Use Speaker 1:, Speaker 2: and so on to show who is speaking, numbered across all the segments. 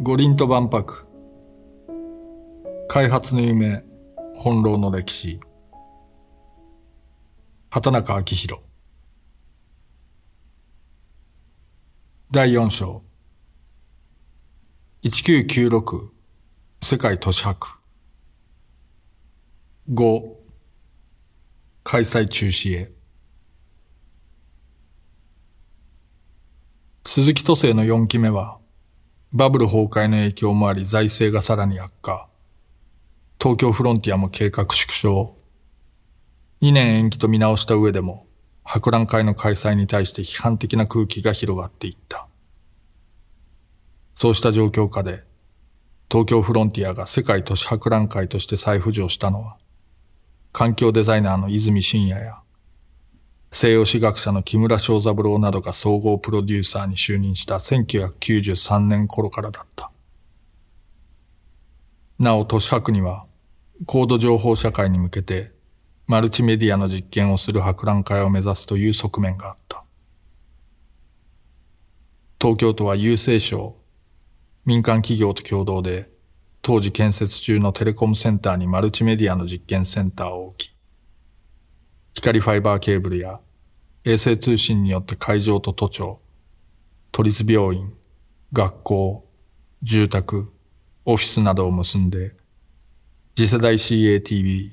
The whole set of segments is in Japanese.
Speaker 1: 五輪と万博。開発の夢翻弄の歴史。畑中昭弘第4章。1996世界都市博。5開催中止へ。鈴木都政の4期目はバブル崩壊の影響もあり財政がさらに悪化。東京フロンティアも計画縮小。2年延期と見直した上でも、博覧会の開催に対して批判的な空気が広がっていった。そうした状況下で、東京フロンティアが世界都市博覧会として再浮上したのは、環境デザイナーの泉信也や、西洋史学者の木村正三郎などが総合プロデューサーに就任した1993年頃からだった。なお、都市博には、高度情報社会に向けて、マルチメディアの実験をする博覧会を目指すという側面があった。東京都は郵政省、民間企業と共同で、当時建設中のテレコムセンターにマルチメディアの実験センターを置き、光ファイバーケーブルや衛星通信によって会場と都庁、都立病院、学校、住宅、オフィスなどを結んで、次世代 CATV、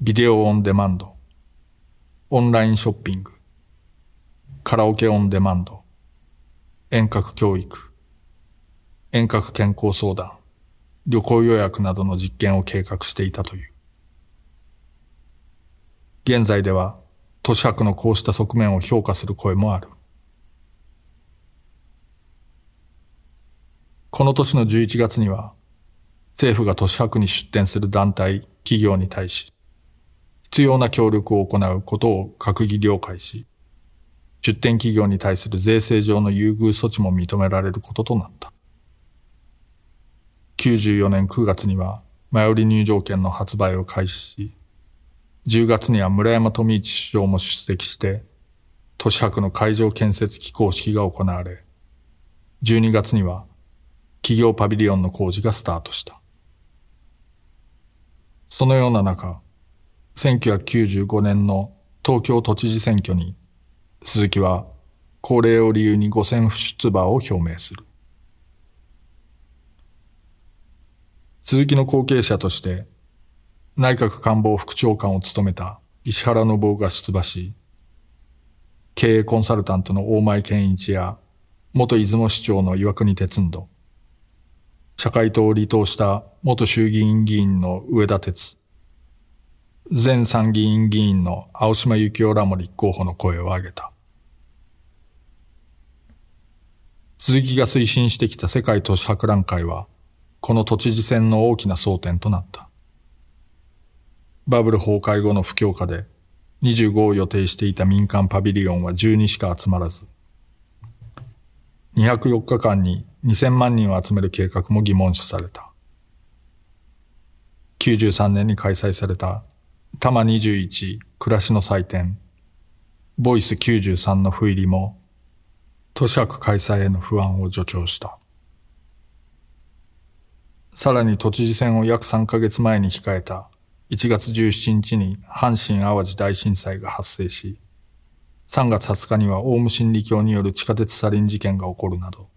Speaker 1: ビデオオンデマンド、オンラインショッピング、カラオケオンデマンド、遠隔教育、遠隔健康相談、旅行予約などの実験を計画していたという。現在では都市博のこうした側面を評価する声もある。この年の11月には政府が都市博に出展する団体、企業に対し必要な協力を行うことを閣議了解し、出展企業に対する税制上の優遇措置も認められることとなった。94年9月には前売り入場券の発売を開始し、10月には村山富一首相も出席して、都市博の会場建設機構式が行われ、12月には企業パビリオンの工事がスタートした。そのような中、1995年の東京都知事選挙に、鈴木は高齢を理由に5選不出馬を表明する。鈴木の後継者として内閣官房副長官を務めた石原信夫が出馬し、経営コンサルタントの大前健一や、元出雲市長の岩国哲人、社会党を離党した元衆議院議員の上田哲、前参議院議員の青島幸男らも立候補の声を上げた。鈴木が推進してきた世界都市博覧会は、この都知事選の大きな争点となった。バブル崩壊後の不況下で25を予定していた民間パビリオンは12しか集まらず、204日間に2000万人を集める計画も疑問視された。93年に開催された多摩21暮らしの祭典、ボイス93の不入りも、都市博開催への不安を助長した。さらに都知事選を約3ヶ月前に控えた1月17日に阪神淡路大震災が発生し、3月20日にはオウム真理教による地下鉄サリン事件が起こるなど、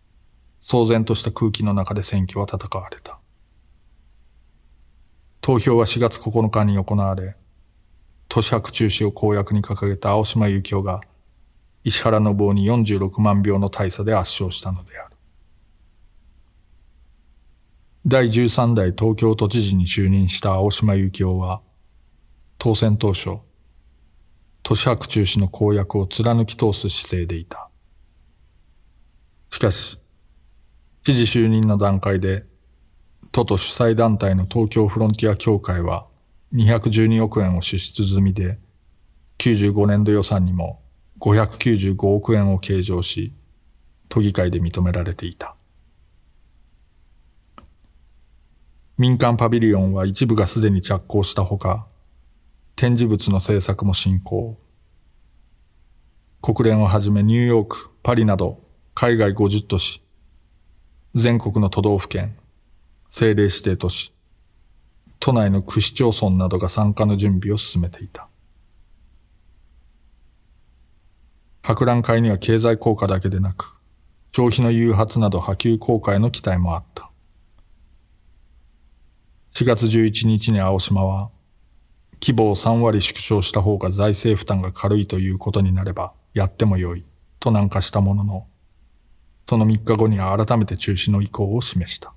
Speaker 1: 騒然とした空気の中で選挙は戦われた。投票は4月9日に行われ、都市博中止を公約に掲げた青島幸男が、石原信夫に46万票の大差で圧勝したのである。第13代東京都知事に就任した青島幸男は、当選当初、都市博中止の公約を貫き通す姿勢でいた。しかし、知事就任の段階で、都と主催団体の東京フロンティア協会は212億円を支出済みで、95年度予算にも595億円を計上し、都議会で認められていた。民間パビリオンは一部がすでに着工したほか、展示物の制作も進行。国連をはじめニューヨーク、パリなど海外50都市、全国の都道府県、政令指定都市、都内の区市町村などが参加の準備を進めていた。博覧会には経済効果だけでなく、消費の誘発など波及効果への期待もあった。4月11日に青島は、規模を3割縮小した方が財政負担が軽いということになればやってもよいと南下したものの、その3日後には改めて中止の意向を示した。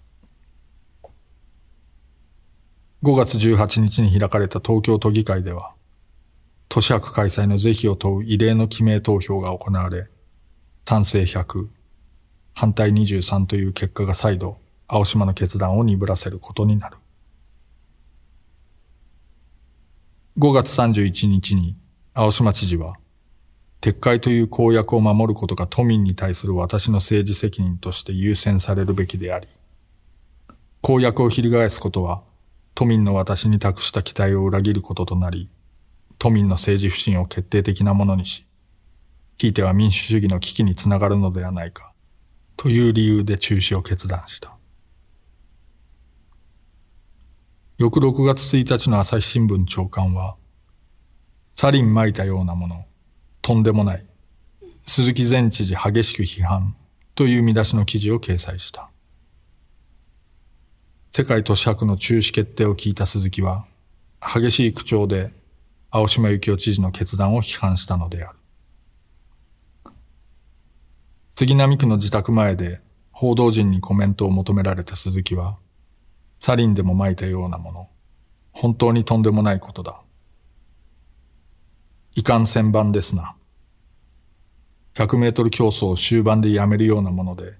Speaker 1: 5月18日に開かれた東京都議会では、都市博開催の是非を問う異例の記名投票が行われ、賛成100、反対23という結果が再度、青島の決断を鈍らせることになる。5月31日に青島知事は、撤回という公約を守ることが都民に対する私の政治責任として優先されるべきであり、公約を翻すことは都民の私に託した期待を裏切ることとなり、都民の政治不信を決定的なものにし、ひいては民主主義の危機につながるのではないか、という理由で中止を決断した。翌6月1日の朝日新聞長官は、サリン撒いたようなもの、とんでもない、鈴木前知事激しく批判という見出しの記事を掲載した。世界都市博の中止決定を聞いた鈴木は、激しい口調で青島幸男知事の決断を批判したのである。杉並区の自宅前で報道陣にコメントを求められた鈴木は、サリンでも撒いたようなもの。本当にとんでもないことだ。遺憾千番ですな。100メートル競争を終盤でやめるようなもので、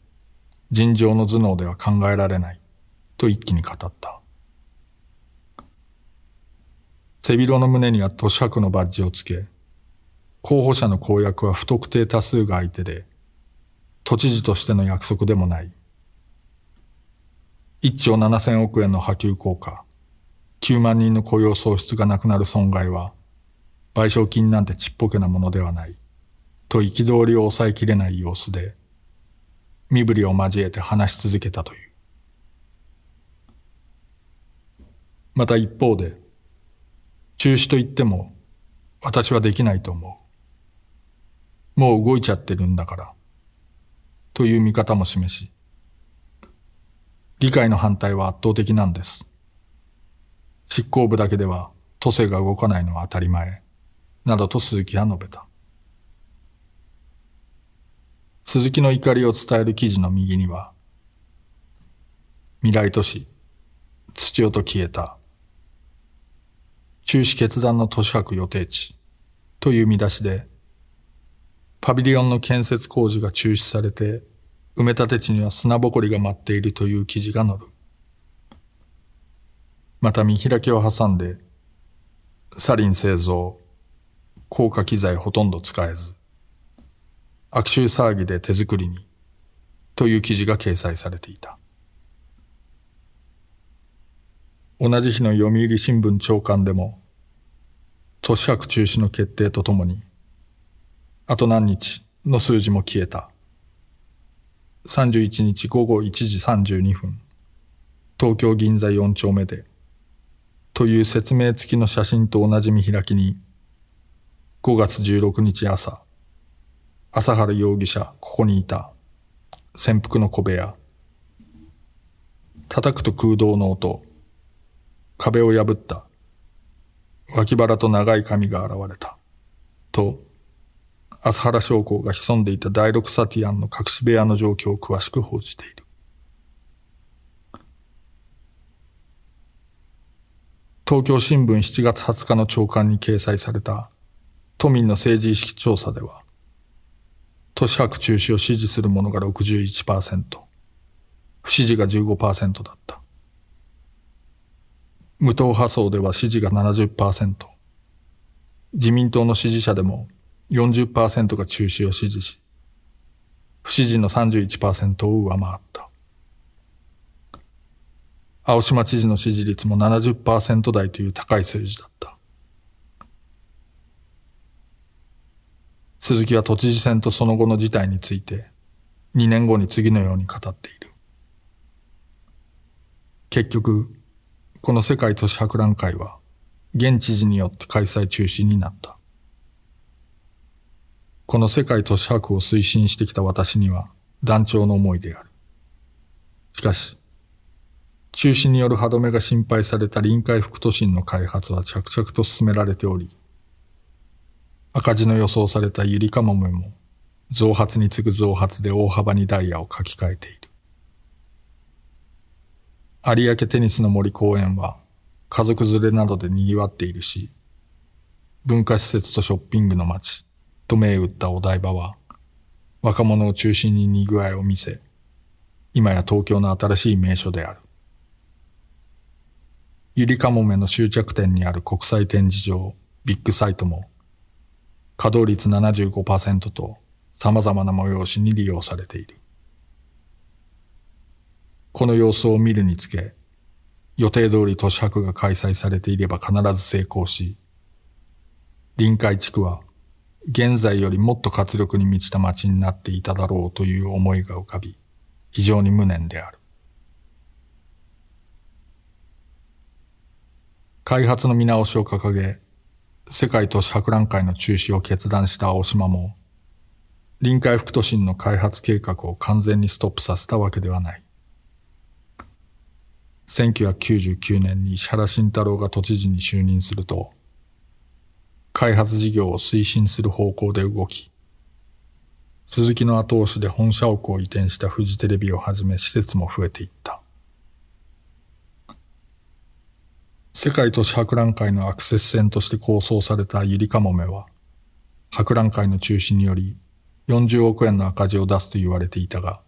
Speaker 1: 尋常の頭脳では考えられない。と一気に語った。背広の胸には都市博のバッジをつけ、候補者の公約は不特定多数が相手で、都知事としての約束でもない。1兆7000億円の波及効果、9万人の雇用創出がなくなる損害は、賠償金なんてちっぽけなものではない、と憤りを抑えきれない様子で、身振りを交えて話し続けたという。また一方で、中止と言っても、私はできないと思う。もう動いちゃってるんだから、という見方も示し、議会の反対は圧倒的なんです。執行部だけでは都政が動かないのは当たり前、などと鈴木は述べた。鈴木の怒りを伝える記事の右には、未来都市、土音消えた、中止決断の都市博予定地という見出しで、パビリオンの建設工事が中止されて埋め立て地には砂ぼこりが舞っているという記事が載る。また見開きを挟んで、サリン製造、高価機材ほとんど使えず、悪臭騒ぎで手作りに、という記事が掲載されていた。同じ日の読売新聞長官でも、都市博中止の決定とともに、あと何日の数字も消えた。31日午後1時32分、東京銀座4丁目で、という説明付きの写真と同じ見開きに、5月16日朝、朝原容疑者ここにいた、潜伏の小部屋、叩くと空洞の音、壁を破った、脇腹と長い髪が現れた、と、朝原将校が潜んでいた第六サティアンの隠し部屋の状況を詳しく報じている。東京新聞7月20日の朝刊に掲載された都民の政治意識調査では、都市博中止を支持する者が61%、不支持が15%だった。無党派層では支持が70%、自民党の支持者でも40%が中止を支持し、不支持の31%を上回った。青島知事の支持率も70%台という高い数字だった。鈴木は都知事選とその後の事態について、2年後に次のように語っている。結局、この世界都市博覧会は、現知事によって開催中止になった。この世界都市博を推進してきた私には、団長の思いである。しかし、中止による歯止めが心配された臨海副都心の開発は着々と進められており、赤字の予想されたゆりかもめも、増発に次ぐ増発で大幅にダイヤを書き換えている。有明テニスの森公園は家族連れなどで賑わっているし、文化施設とショッピングの街と銘打ったお台場は、若者を中心に賑わいを見せ、今や東京の新しい名所である。ゆりかもめの終着点にある国際展示場、ビッグサイトも、稼働率75%と様々な催しに利用されている。この様子を見るにつけ、予定通り都市博が開催されていれば必ず成功し、臨海地区は現在よりもっと活力に満ちた街になっていただろうという思いが浮かび、非常に無念である。開発の見直しを掲げ、世界都市博覧会の中止を決断した青島も、臨海副都心の開発計画を完全にストップさせたわけではない。1999年に石原慎太郎が都知事に就任すると、開発事業を推進する方向で動き、鈴木の後押しで本社屋を移転したフジテレビをはじめ施設も増えていった。世界都市博覧会のアクセス線として構想されたゆりかもめは、博覧会の中止により40億円の赤字を出すと言われていたが、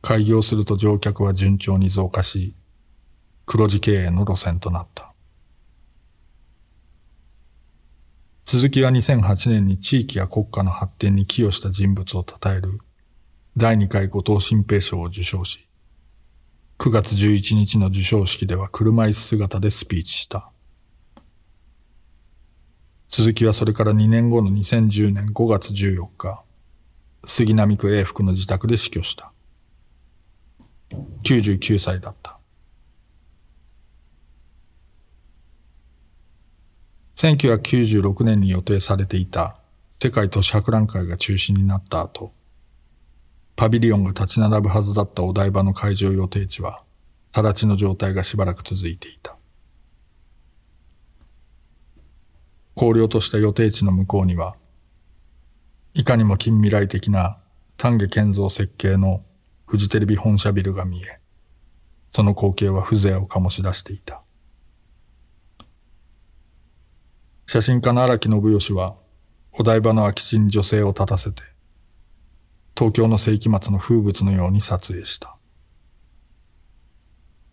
Speaker 1: 開業すると乗客は順調に増加し、黒字経営の路線となった。鈴木は2008年に地域や国家の発展に寄与した人物を称える第2回後藤新平賞を受賞し、9月11日の授賞式では車椅子姿でスピーチした。鈴木はそれから2年後の2010年5月14日、杉並区永福の自宅で死去した。99歳だった。1996年に予定されていた世界都市博覧会が中止になった後、パビリオンが立ち並ぶはずだったお台場の会場予定地は、更地の状態がしばらく続いていた。荒涼とした予定地の向こうには、いかにも近未来的な丹下健三設計のフジテレビ本社ビルが見え、その光景は風情を醸し出していた。写真家の荒木信義は、お台場の空き地に女性を立たせて、東京の世紀末の風物のように撮影した。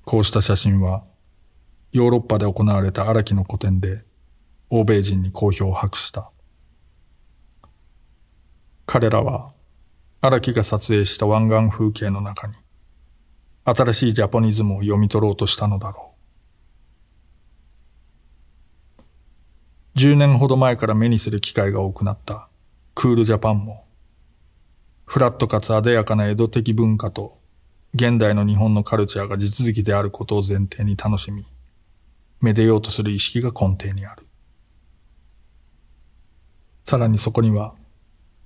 Speaker 1: こうした写真は、ヨーロッパで行われた荒木の個展で、欧米人に好評を博した。彼らは、荒木が撮影した湾岸風景の中に、新しいジャポニズムを読み取ろうとしたのだろう。10年ほど前から目にする機会が多くなったクールジャパンも、フラットかつ艶やかな江戸的文化と現代の日本のカルチャーが地続きであることを前提に楽しみ、めでようとする意識が根底にある。さらにそこには、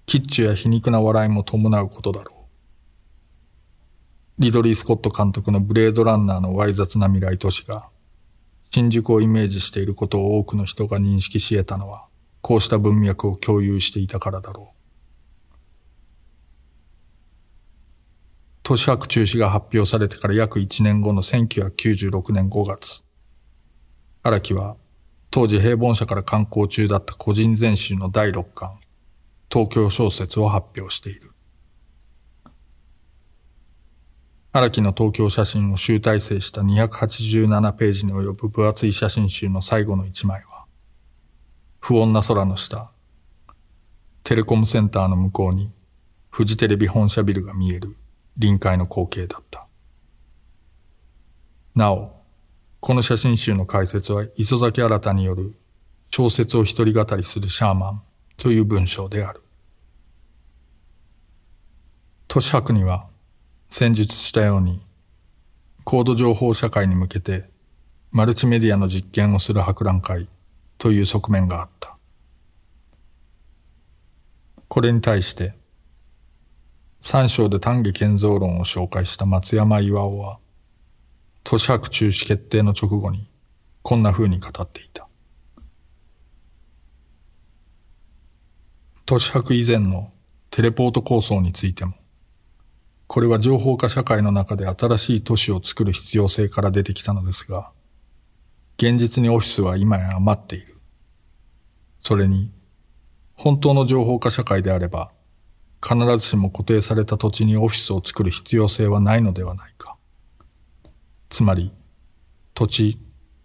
Speaker 1: キッチュや皮肉な笑いも伴うことだろう。リドリー・スコット監督のブレードランナーのわい雑な未来都市が、新宿をイメージしていることを多くの人が認識し得たのは、こうした文脈を共有していたからだろう。都市博中止が発表されてから約1年後の1996年5月、荒木は当時平凡社から刊行中だった個人全集の第6巻、東京小説を発表している。荒木の東京写真を集大成した287ページに及ぶ分厚い写真集の最後の一枚は、不穏な空の下、テレコムセンターの向こうにフジテレビ本社ビルが見える臨海の光景だった。なお、この写真集の解説は磯崎新による小説を一人語りするシャーマンという文章である。都市博には戦術したように高度情報社会に向けてマルチメディアの実験をする博覧会という側面があった。これに対して、三章で丹下建造論を紹介した松山巌は、都市博中止決定の直後にこんな風に語っていた。都市博以前のテレポート構想についても、これは情報化社会の中で新しい都市を作る必要性から出てきたのですが、現実にオフィスは今や余っている。それに、本当の情報化社会であれば、必ずしも固定された土地にオフィスを作る必要性はないのではないか。つまり、土地、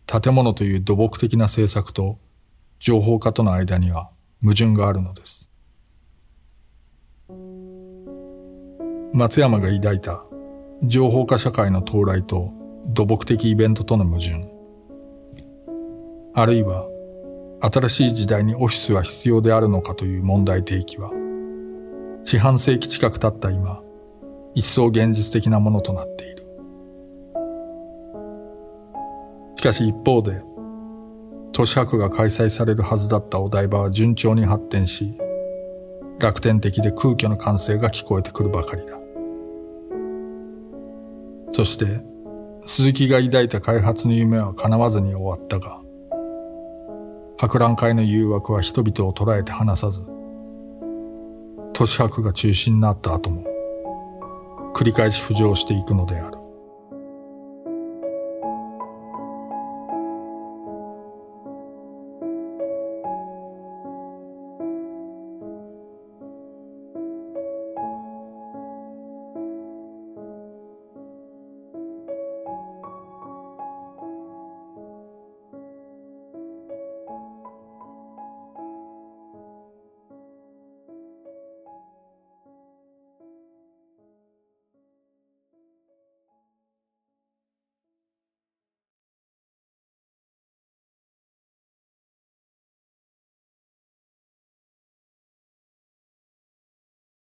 Speaker 1: 建物という土木的な政策と情報化との間には矛盾があるのです。松山が抱いた情報化社会の到来と土木的イベントとの矛盾。あるいは新しい時代にオフィスは必要であるのかという問題提起は、四半世紀近く経った今、一層現実的なものとなっている。しかし一方で、都市博が開催されるはずだったお台場は順調に発展し、楽天的で空虚な歓声が聞こえてくるばかりだ。そして、鈴木が抱いた開発の夢は叶わずに終わったが、博覧会の誘惑は人々を捉えて離さず、都市博が中心になった後も、繰り返し浮上していくのである。